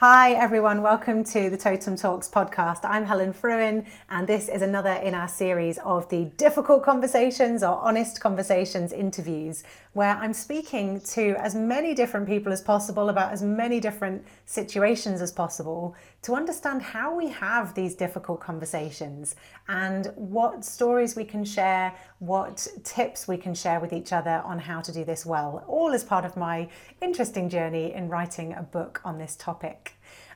Hi, everyone. Welcome to the Totem Talks podcast. I'm Helen Frewin, and this is another in our series of the difficult conversations or honest conversations interviews, where I'm speaking to as many different people as possible about as many different situations as possible to understand how we have these difficult conversations and what stories we can share, what tips we can share with each other on how to do this well, all as part of my interesting journey in writing a book on this topic.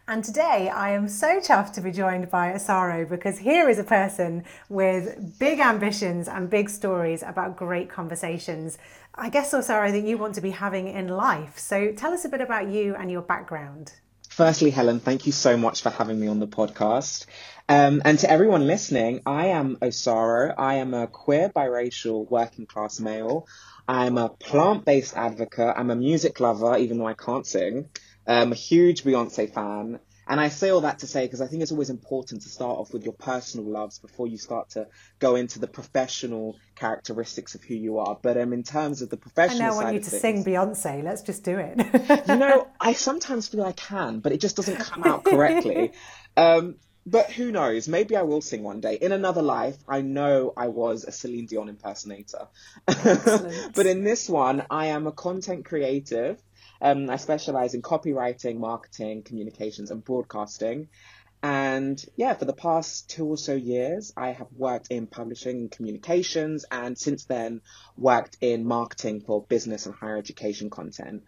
And today I am so chuffed to be joined by Osaro because here is a person with big ambitions and big stories about great conversations. I guess, Osaro, that you want to be having in life. So tell us a bit about you and your background. Firstly, Helen, thank you so much for having me on the podcast. Um, and to everyone listening, I am Osaro. I am a queer, biracial, working class male. I'm a plant based advocate. I'm a music lover, even though I can't sing. I'm a huge Beyonce fan. And I say all that to say because I think it's always important to start off with your personal loves before you start to go into the professional characteristics of who you are. But um, in terms of the professional, I now want you to things, sing Beyonce. Let's just do it. you know, I sometimes feel I can, but it just doesn't come out correctly. um, but who knows? Maybe I will sing one day. In another life, I know I was a Celine Dion impersonator. but in this one, I am a content creative um, I specialize in copywriting, marketing, communications, and broadcasting. And yeah, for the past two or so years, I have worked in publishing and communications, and since then, worked in marketing for business and higher education content.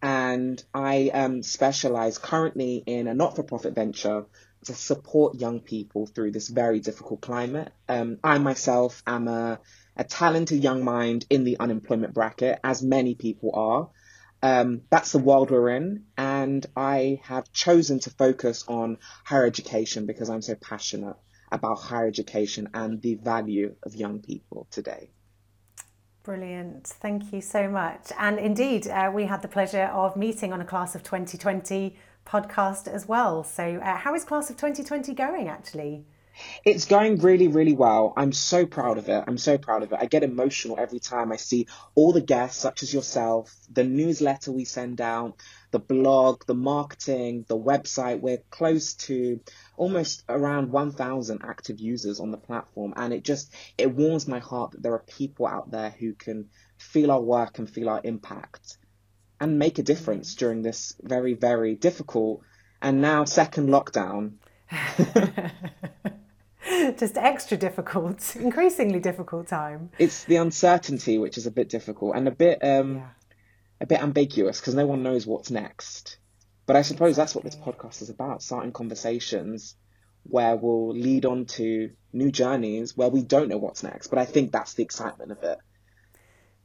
And I um, specialize currently in a not for profit venture to support young people through this very difficult climate. Um, I myself am a, a talented young mind in the unemployment bracket, as many people are. Um, that's the world we're in, and I have chosen to focus on higher education because I'm so passionate about higher education and the value of young people today. Brilliant. Thank you so much. And indeed, uh, we had the pleasure of meeting on a Class of 2020 podcast as well. So, uh, how is Class of 2020 going actually? It's going really, really well. I'm so proud of it. I'm so proud of it. I get emotional every time I see all the guests, such as yourself, the newsletter we send out, the blog, the marketing, the website. We're close to almost around 1,000 active users on the platform. And it just, it warms my heart that there are people out there who can feel our work and feel our impact and make a difference during this very, very difficult and now second lockdown. just extra difficult, increasingly difficult time. It's the uncertainty which is a bit difficult and a bit um, yeah. a bit ambiguous because no one knows what's next. But I suppose exactly. that's what this podcast is about: starting conversations where we'll lead on to new journeys where we don't know what's next. But I think that's the excitement of it.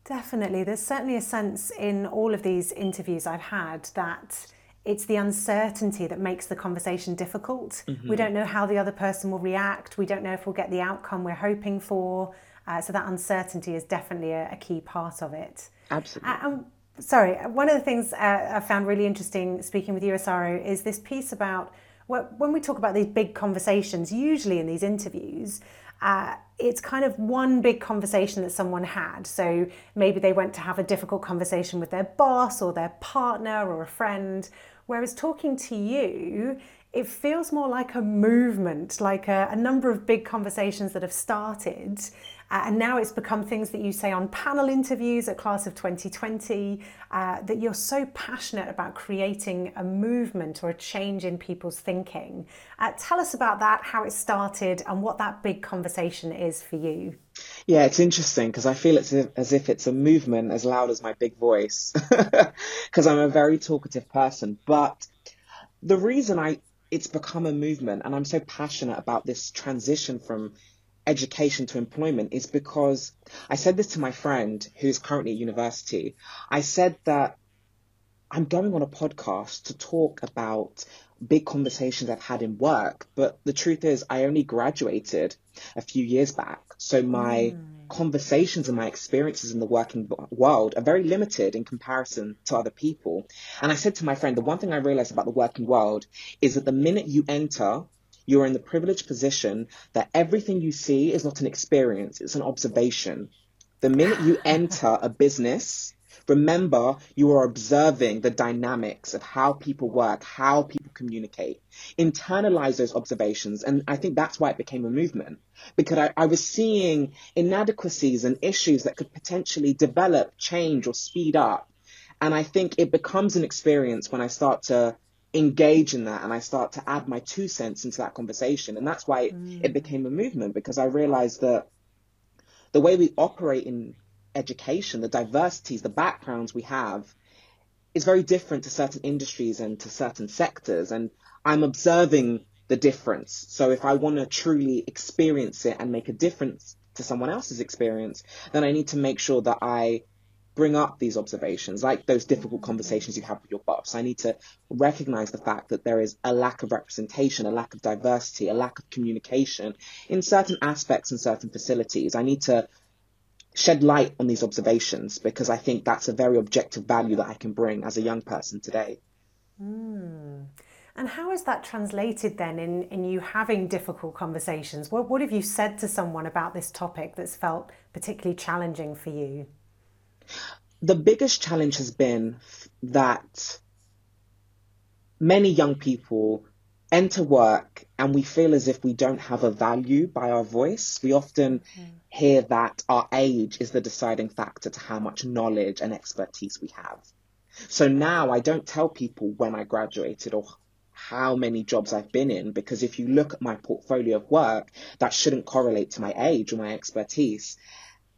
Definitely, there's certainly a sense in all of these interviews I've had that it's the uncertainty that makes the conversation difficult. Mm-hmm. We don't know how the other person will react. We don't know if we'll get the outcome we're hoping for. Uh, so that uncertainty is definitely a, a key part of it. Absolutely. Uh, um, sorry, one of the things uh, I found really interesting speaking with you, Osaro, is this piece about when we talk about these big conversations, usually in these interviews, uh, it's kind of one big conversation that someone had. So maybe they went to have a difficult conversation with their boss or their partner or a friend, Whereas talking to you, it feels more like a movement, like a, a number of big conversations that have started. Uh, and now it's become things that you say on panel interviews at Class of 2020, uh, that you're so passionate about creating a movement or a change in people's thinking. Uh, tell us about that, how it started, and what that big conversation is for you. Yeah, it's interesting because I feel it's as if it's a movement as loud as my big voice because I'm a very talkative person. But the reason I it's become a movement and I'm so passionate about this transition from education to employment is because I said this to my friend who's currently at university. I said that I'm going on a podcast to talk about big conversations I've had in work, but the truth is I only graduated a few years back. So my mm. conversations and my experiences in the working world are very limited in comparison to other people. And I said to my friend, the one thing I realized about the working world is that the minute you enter, you're in the privileged position that everything you see is not an experience, it's an observation. The minute you enter a business, Remember, you are observing the dynamics of how people work, how people communicate. Internalize those observations. And I think that's why it became a movement because I, I was seeing inadequacies and issues that could potentially develop, change, or speed up. And I think it becomes an experience when I start to engage in that and I start to add my two cents into that conversation. And that's why it, mm. it became a movement because I realized that the way we operate in education, the diversities, the backgrounds we have is very different to certain industries and to certain sectors. And I'm observing the difference. So if I want to truly experience it and make a difference to someone else's experience, then I need to make sure that I bring up these observations, like those difficult conversations you have with your boss. I need to recognize the fact that there is a lack of representation, a lack of diversity, a lack of communication in certain aspects and certain facilities. I need to shed light on these observations because I think that's a very objective value that I can bring as a young person today. Mm. And how is that translated then in, in you having difficult conversations? What, what have you said to someone about this topic that's felt particularly challenging for you? The biggest challenge has been that many young people enter work and we feel as if we don't have a value by our voice. We often mm. hear that our age is the deciding factor to how much knowledge and expertise we have. So now I don't tell people when I graduated or how many jobs I've been in because if you look at my portfolio of work, that shouldn't correlate to my age or my expertise.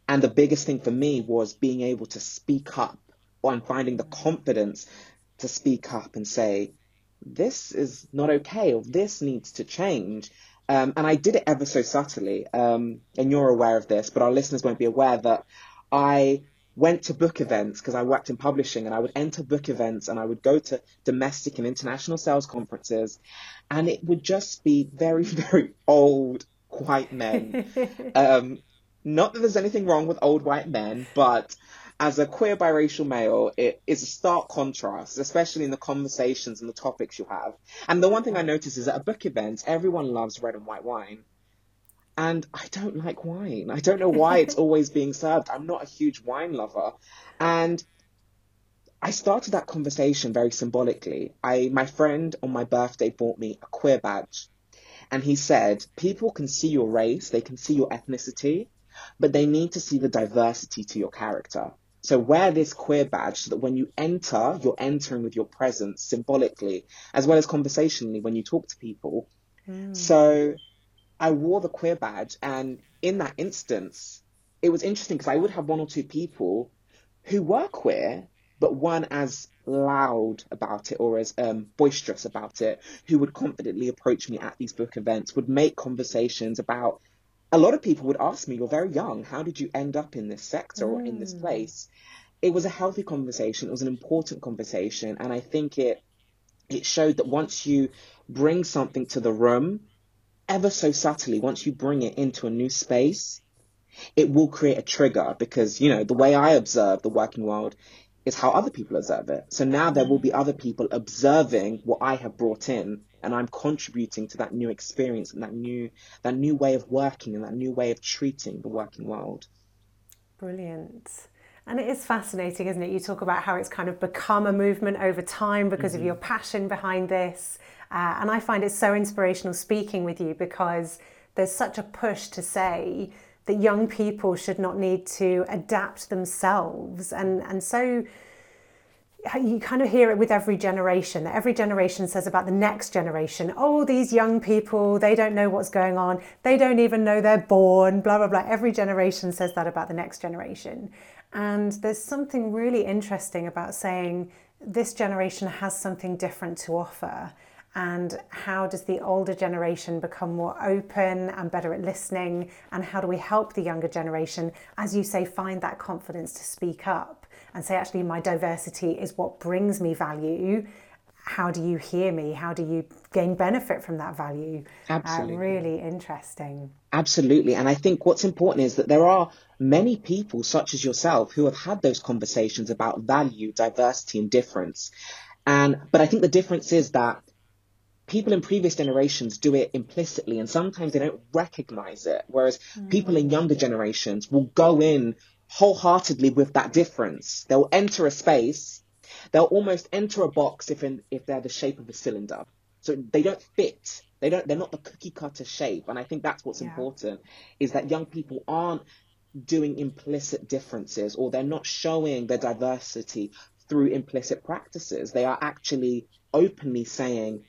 And the biggest thing for me was being able to speak up and finding the confidence to speak up and say, this is not okay or this needs to change. Um, and I did it ever so subtly. Um, and you're aware of this, but our listeners won't be aware that I went to book events because I worked in publishing and I would enter book events and I would go to domestic and international sales conferences and it would just be very, very old white men. um, not that there's anything wrong with old white men, but as a queer biracial male, it is a stark contrast, especially in the conversations and the topics you have. And the one thing I notice is at a book event, everyone loves red and white wine. And I don't like wine. I don't know why it's always being served. I'm not a huge wine lover. And I started that conversation very symbolically. I, my friend on my birthday bought me a queer badge. And he said, people can see your race, they can see your ethnicity, but they need to see the diversity to your character. So wear this queer badge so that when you enter, you're entering with your presence symbolically, as well as conversationally when you talk to people. Mm. So I wore the queer badge, and in that instance, it was interesting because I would have one or two people who were queer, but weren't as loud about it or as um, boisterous about it, who would confidently approach me at these book events, would make conversations about a lot of people would ask me, You're very young. How did you end up in this sector mm. or in this mm. place? It was a healthy conversation. It was an important conversation. And I think it, it showed that once you bring something to the room, ever so subtly, once you bring it into a new space, it will create a trigger because, you know, the way I observe the working world is how other people observe it. So now there will be other people observing what I have brought in and I'm contributing to that new experience and that new that new way of working and that new way of treating the working world. Brilliant. And it is fascinating, isn't it? You talk about how it's kind of become a movement over time because mm-hmm. of your passion behind this. Uh, and I find it so inspirational speaking with you because there's such a push to say that young people should not need to adapt themselves. And, and so you kind of hear it with every generation. Every generation says about the next generation, oh, these young people, they don't know what's going on. They don't even know they're born, blah, blah, blah. Every generation says that about the next generation. And there's something really interesting about saying this generation has something different to offer. And how does the older generation become more open and better at listening? And how do we help the younger generation, as you say, find that confidence to speak up? And say, actually, my diversity is what brings me value. How do you hear me? How do you gain benefit from that value? Uh, Absolutely. Uh, really interesting. Absolutely. And I think what's important is that there are many people, such as yourself, who have had those conversations about value, diversity, and difference. And, but I think the difference is that people in previous generations do it implicitly and sometimes they don't recognize it. Whereas mm. people in younger generations will go in wholeheartedly with that difference. They'll enter a space, they'll almost enter a box if in, if they're the shape of a cylinder. So they don't fit. They don't. They're not the cookie cutter shape. And I think that's what's yeah. important is that young people aren't doing implicit differences or they're not showing their diversity through implicit practices. They are actually openly saying,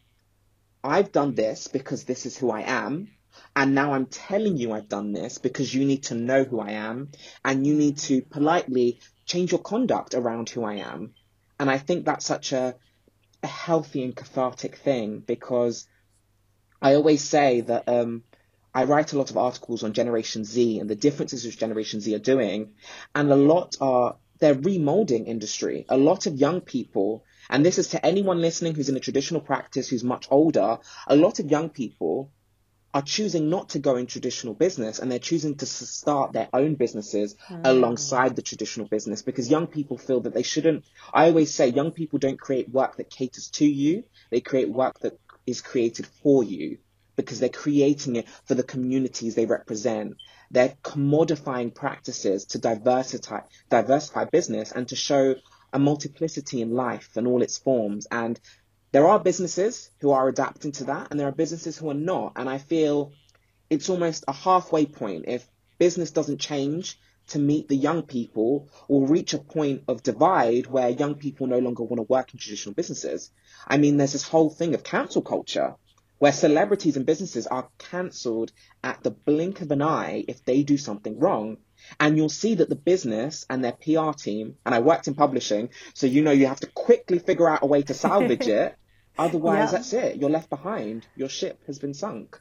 I've done this because this is who I am. And now I'm telling you I've done this because you need to know who I am and you need to politely change your conduct around who I am. And I think that's such a, a healthy and cathartic thing because I always say that um, I write a lot of articles on Generation Z and the differences which Generation Z are doing, and a lot are they're remolding industry. A lot of young people, and this is to anyone listening who's in a traditional practice who's much older, a lot of young people are choosing not to go in traditional business and they're choosing to start their own businesses mm. alongside the traditional business because young people feel that they shouldn't. I always say young people don't create work that caters to you, they create work that is created for you because they're creating it for the communities they represent. They're commodifying practices to diversify, diversify business and to show a multiplicity in life and all its forms. And there are businesses who are adapting to that, and there are businesses who are not. And I feel it's almost a halfway point. If business doesn't change to meet the young people, we'll reach a point of divide where young people no longer want to work in traditional businesses. I mean, there's this whole thing of cancel culture where celebrities and businesses are cancelled at the blink of an eye if they do something wrong. And you'll see that the business and their PR team, and I worked in publishing, so you know you have to quickly figure out a way to salvage it. Otherwise, yeah. that's it. You're left behind. Your ship has been sunk.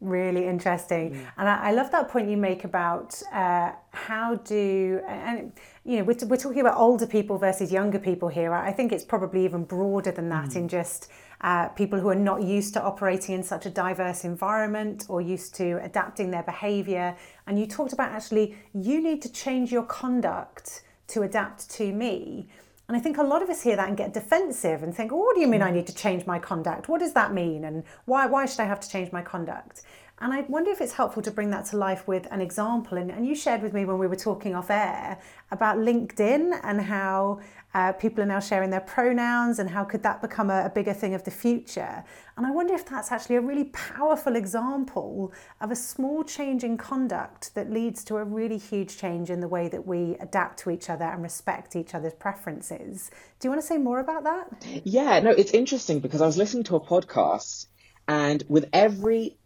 Really interesting, mm. and I, I, love that point you make about uh, how do and you know we're, we're talking about older people versus younger people here. I think it's probably even broader than that mm. in just uh, people who are not used to operating in such a diverse environment or used to adapting their behaviour. And you talked about actually you need to change your conduct to adapt to me. And I think a lot of us hear that and get defensive and think, oh, what do you mean I mm. need to change my conduct? What does that mean? And why, why should I have to change my conduct? And I wonder if it's helpful to bring that to life with an example. And, and you shared with me when we were talking off air about LinkedIn and how uh, people are now sharing their pronouns and how could that become a, a, bigger thing of the future. And I wonder if that's actually a really powerful example of a small change in conduct that leads to a really huge change in the way that we adapt to each other and respect each other's preferences. Do you want to say more about that? Yeah, no, it's interesting because I was listening to a podcast and with every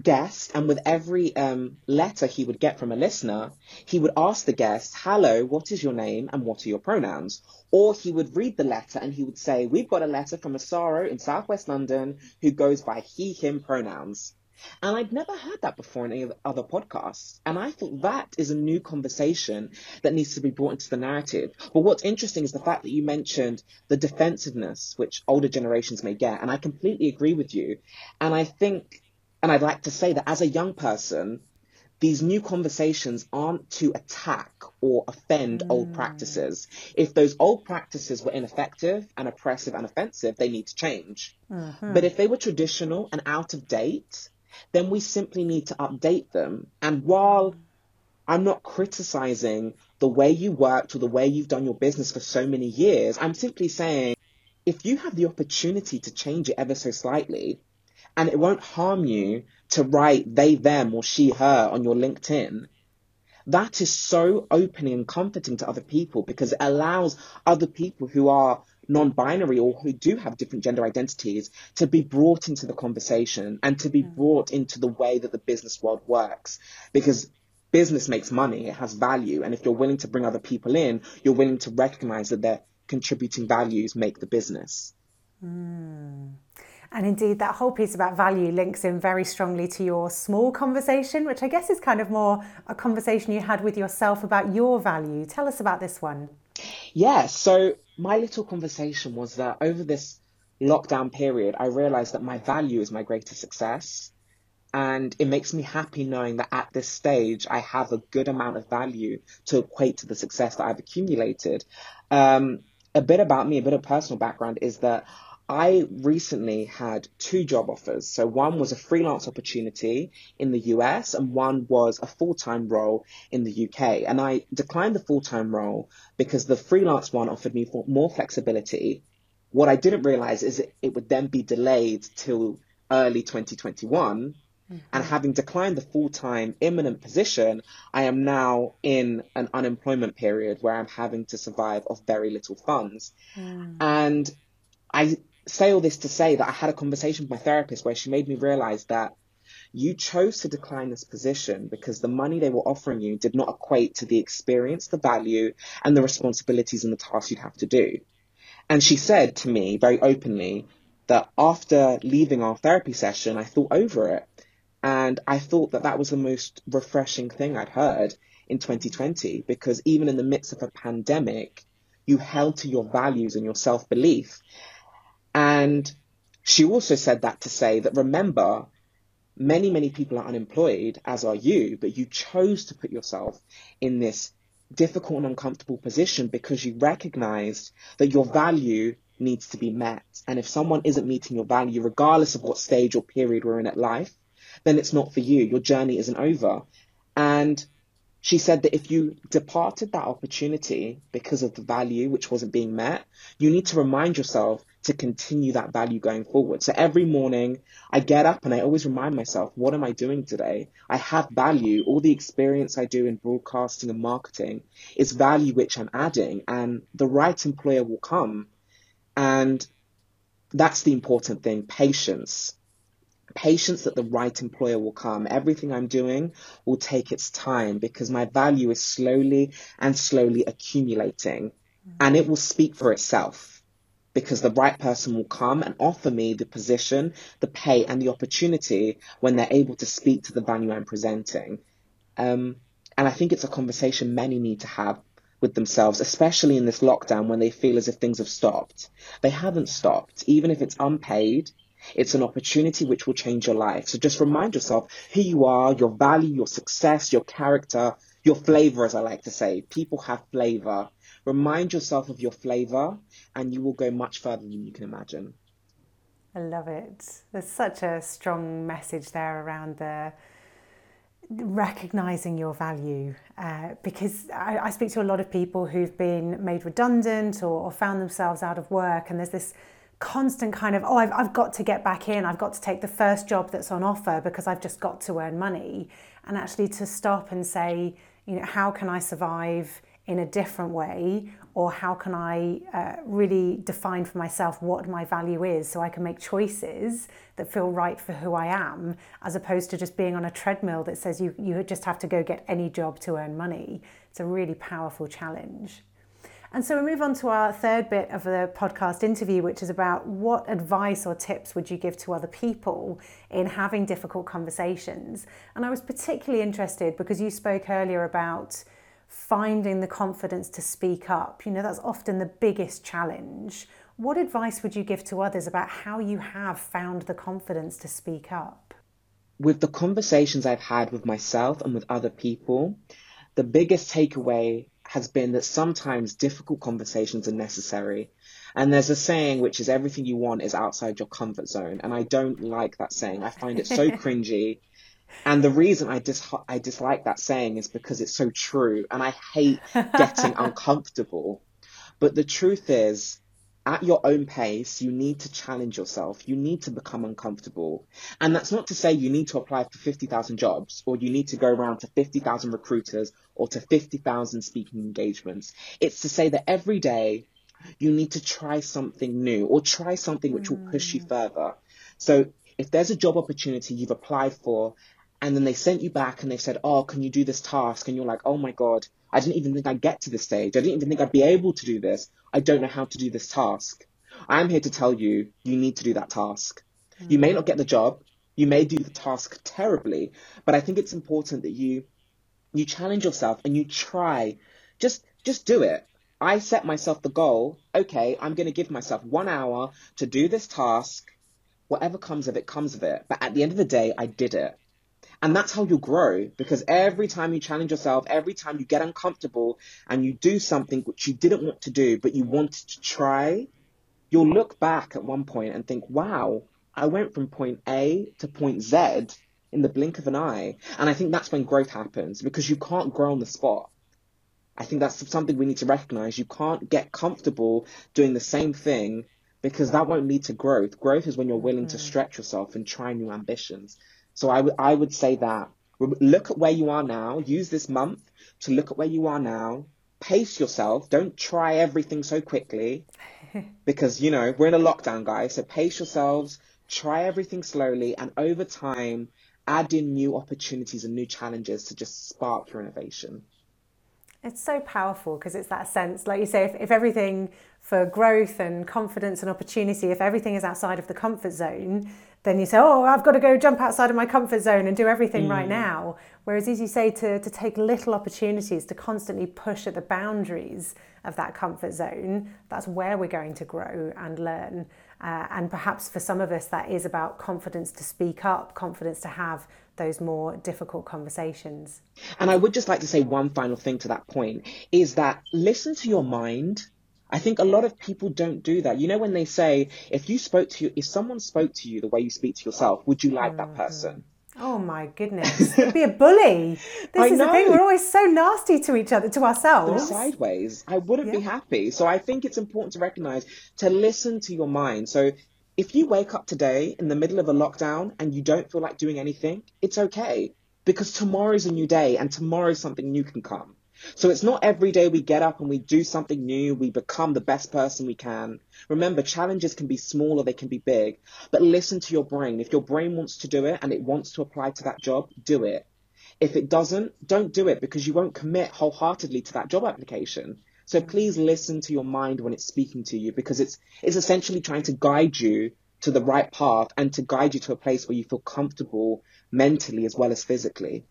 guest and with every um, letter he would get from a listener, he would ask the guest, hello, what is your name and what are your pronouns? Or he would read the letter and he would say, we've got a letter from Osaro in southwest London who goes by he, him pronouns. And I'd never heard that before in any other podcasts. And I thought that is a new conversation that needs to be brought into the narrative. But what's interesting is the fact that you mentioned the defensiveness which older generations may get. And I completely agree with you. And I think and I'd like to say that as a young person, these new conversations aren't to attack or offend mm. old practices. If those old practices were ineffective and oppressive and offensive, they need to change. Mm-hmm. But if they were traditional and out of date, then we simply need to update them. And while I'm not criticizing the way you worked or the way you've done your business for so many years, I'm simply saying if you have the opportunity to change it ever so slightly, and it won't harm you to write they, them, or she, her on your LinkedIn. That is so opening and comforting to other people because it allows other people who are non binary or who do have different gender identities to be brought into the conversation and to be mm. brought into the way that the business world works. Because business makes money, it has value. And if you're willing to bring other people in, you're willing to recognize that their contributing values make the business. Mm. And indeed, that whole piece about value links in very strongly to your small conversation, which I guess is kind of more a conversation you had with yourself about your value. Tell us about this one. Yeah, so my little conversation was that over this lockdown period, I realized that my value is my greatest success. And it makes me happy knowing that at this stage, I have a good amount of value to equate to the success that I've accumulated. Um, a bit about me, a bit of personal background is that I recently had two job offers. So one was a freelance opportunity in the US and one was a full-time role in the UK. And I declined the full-time role because the freelance one offered me more flexibility. What I didn't realize is it, would then be delayed till early 2021. Mm-hmm. And having declined the full-time imminent position, I am now in an unemployment period where I'm having to survive off very little funds. Mm. And I say all this to say that I had a conversation with my therapist where she made me realize that you chose to decline this position because the money they were offering you did not equate to the experience, the value, and the responsibilities and the tasks you'd have to do. And she said to me very openly that after leaving our therapy session, I thought over it. And I thought that that was the most refreshing thing I'd heard in 2020 because even in the midst of a pandemic, you held to your values and your self belief. And she also said that to say that remember, many, many people are unemployed, as are you, but you chose to put yourself in this difficult and uncomfortable position because you recognized that your value needs to be met. And if someone isn't meeting your value, regardless of what stage or period we're in at life, then it's not for you. Your journey isn't over. And she said that if you departed that opportunity because of the value which wasn't being met, you need to remind yourself to continue that value going forward. So every morning I get up and I always remind myself, what am I doing today? I have value. All the experience I do in broadcasting and marketing is value which I'm adding and the right employer will come. And that's the important thing, patience patience that the right employer will come. Everything I'm doing will take its time because my value is slowly and slowly accumulating and it will speak for itself because the right person will come and offer me the position, the pay and the opportunity when they're able to speak to the value I'm presenting. Um, and I think it's a conversation many need to have with themselves, especially in this lockdown when they feel as if things have stopped. They haven't stopped, even if it's unpaid, it's an opportunity which will change your life. So just remind yourself who you are, your value, your success, your character, your flavor, as I like to say. People have flavor. Remind yourself of your flavor and you will go much further than you can imagine. I love it. There's such a strong message there around the recognizing your value uh, because I, I, speak to a lot of people who've been made redundant or, or found themselves out of work and there's this constant kind of, oh, I've, I've got to get back in, I've got to take the first job that's on offer because I've just got to earn money. And actually to stop and say, you know, how can I survive in a different way? Or how can I uh, really define for myself what my value is so I can make choices that feel right for who I am, as opposed to just being on a treadmill that says you, you just have to go get any job to earn money? It's a really powerful challenge. And so we move on to our third bit of the podcast interview, which is about what advice or tips would you give to other people in having difficult conversations. And I was particularly interested because you spoke earlier about finding the confidence to speak up. You know, that's often the biggest challenge. What advice would you give to others about how you have found the confidence to speak up? With the conversations I've had with myself and with other people, the biggest takeaway has been that sometimes difficult conversations are necessary. And there's a saying which is everything you want is outside your comfort zone. And I don't like that saying. I find it so cringy. And the reason I dis- I dislike that saying is because it's so true and I hate getting uncomfortable. But the truth is at your own pace, you need to challenge yourself. You need to become uncomfortable. And that's not to say you need to apply for 50,000 jobs or you need to go around to 50,000 recruiters or to 50,000 speaking engagements. It's to say that every day you need to try something new or try something which will push you mm. further. So if there's a job opportunity you've applied for and then they sent you back and they said, Oh, can you do this task? And you're like, Oh my God, I didn't even think I'd get to this stage. I didn't even think I'd be able to do this. I don't know how to do this task. I'm here to tell you, you need to do that task. Mm. You may not get the job. You may do the task terribly, but I think it's important that you, you challenge yourself and you try. Just, just do it. I set myself the goal. Okay, I'm going to give myself one hour to do this task. Whatever comes of it, comes of it. But at the end of the day, I did it. And that's how you grow because every time you challenge yourself, every time you get uncomfortable and you do something which you didn't want to do, but you wanted to try, you'll look back at one point and think, wow, I went from point A to point Z in the blink of an eye. And I think that's when growth happens because you can't grow on the spot. I think that's something we need to recognize. You can't get comfortable doing the same thing because that won't lead to growth. Growth is when you're willing mm-hmm. to stretch yourself and try new ambitions. So I, w- I would say that look at where you are now, use this month to look at where you are now, pace yourself, don't try everything so quickly because, you know, we're in a lockdown, guys. So pace yourselves, try everything slowly, and over time, add in new opportunities and new challenges to just spark your innovation. It's so powerful because it's that sense, like you say, if, if everything for growth and confidence and opportunity, if everything is outside of the comfort zone, then you say, oh, I've got to go jump outside of my comfort zone and do everything mm. right now. Whereas, as you say, to, to take little opportunities, to constantly push at the boundaries of that comfort zone, that's where we're going to grow and learn. Uh, and perhaps for some of us, that is about confidence to speak up, confidence to have those more difficult conversations. And I would just like to say one final thing to that point is that listen to your mind. I think a lot of people don't do that. You know, when they say, if you spoke to you, if someone spoke to you the way you speak to yourself, would you like mm-hmm. that person? Oh my goodness. It'd be a bully. This I is know. the thing. We're always so nasty to each other, to ourselves. Or sideways. I wouldn't yeah. be happy. So I think it's important to recognize to listen to your mind. So if you wake up today in the middle of a lockdown and you don't feel like doing anything, it's okay. Because tomorrow's a new day and tomorrow something new can come. So it's not every day we get up and we do something new, we become the best person we can. Remember, challenges can be small or they can be big, but listen to your brain. If your brain wants to do it and it wants to apply to that job, do it. If it doesn't, don't do it because you won't commit wholeheartedly to that job application. So please listen to your mind when it's speaking to you because it's, it's essentially trying to guide you to the right path and to guide you to a place where you feel comfortable mentally as well as physically.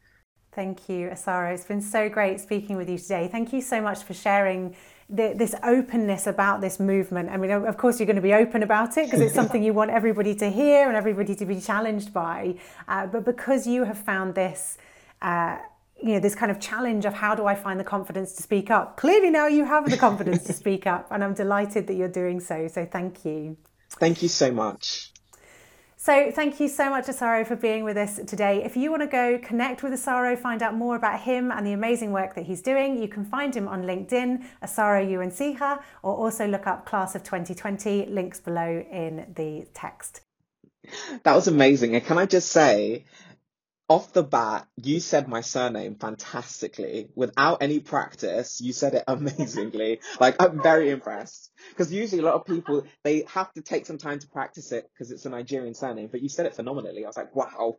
Thank you, Osaro. It's been so great speaking with you today. Thank you so much for sharing the, this openness about this movement. I mean, of course, you're going to be open about it because it's something you want everybody to hear and everybody to be challenged by. Uh, but because you have found this, uh, you know, this kind of challenge of how do I find the confidence to speak up? Clearly, now you have the confidence to speak up, and I'm delighted that you're doing so. So, thank you. Thank you so much. So thank you so much, Osaro, for being with us today. If you want to go connect with Osaro, find out more about him and the amazing work that he's doing, you can find him on LinkedIn, Osaro Unciha, or also look up Class of 2020, links below in the text. That was amazing. And can I just say, off the bat, you said my surname fantastically. Without any practice, you said it amazingly. like, I'm very impressed. Because usually a lot of people, they have to take some time to practice it because it's a Nigerian surname, but you said it phenomenally. I was like, wow.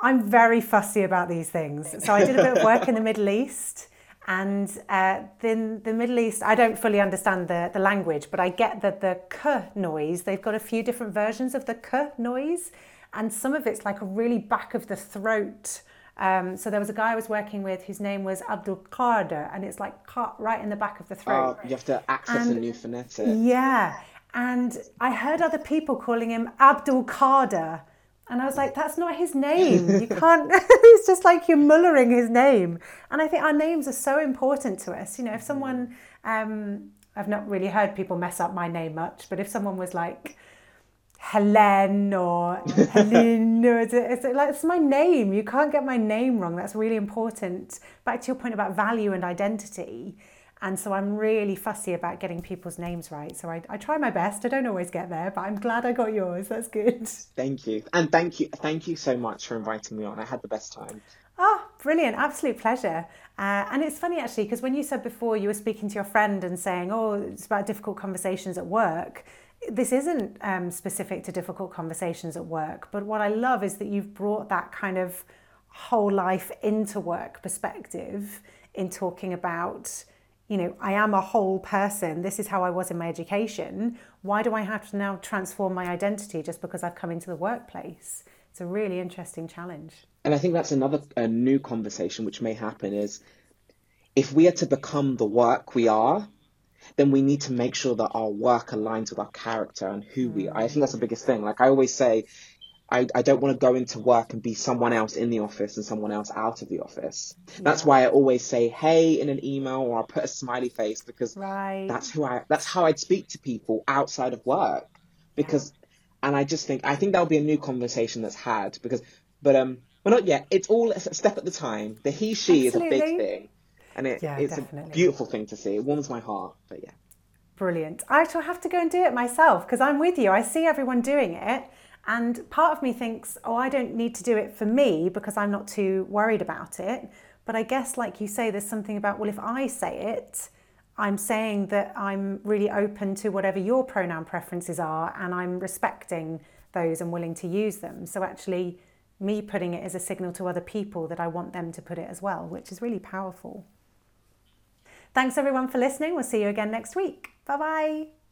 I'm very fussy about these things. So I did a bit of work in the Middle East. And uh, the, the Middle East, I don't fully understand the, the language, but I get that the k noise, they've got a few different versions of the k noise and some of it's like a really back of the throat. Um, so there was a guy I was working with whose name was Abdul Qadir, and it's like cut right in the back of the throat. Oh, you have to access and, a new phonetic. Yeah, and I heard other people calling him Abdul Qadir. And I was like, that's not his name. You can't, it's just like you're mullering his name. And I think our names are so important to us. You know, if someone, um, I've not really heard people mess up my name much, but if someone was like, Helen or Helene. or it's, it's, like, it's my name. You can't get my name wrong. That's really important. Back to your point about value and identity. And so I'm really fussy about getting people's names right. So I, I try my best. I don't always get there, but I'm glad I got yours. That's good. Thank you. And thank you. Thank you so much for inviting me on. I had the best time. Oh, brilliant. Absolute pleasure. Uh, and it's funny actually, because when you said before you were speaking to your friend and saying, oh, it's about difficult conversations at work this isn't um, specific to difficult conversations at work, but what I love is that you've brought that kind of whole life into work perspective in talking about, you know, I am a whole person. This is how I was in my education. Why do I have to now transform my identity just because I've come into the workplace? It's a really interesting challenge. And I think that's another a new conversation which may happen is if we are to become the work we are, then we need to make sure that our work aligns with our character and who we are. I think that's the biggest thing. Like I always say, I, I don't want to go into work and be someone else in the office and someone else out of the office. That's why I always say hey in an email or I put a smiley face because Right. that's who I that's how I'd speak to people outside of work. Because and I just think I think that'll be a new conversation that's had because but um well not yet. It's all a step at the time. The he she is a big thing. And it, Yeah, it's definitely. a beautiful thing to see. It warms my heart. But yeah. Brilliant. I shall have to go and do it myself because I'm with you. I see everyone doing it. And part of me thinks, oh, I don't need to do it for me because I'm not too worried about it. But I guess, like you say, there's something about, well, if I say it, I'm saying that I'm really open to whatever your pronoun preferences are and I'm respecting those and willing to use them. So actually, me putting it as a signal to other people that I want them to put it as well, which is really powerful. Thanks everyone for listening. We'll see you again next week. Bye bye.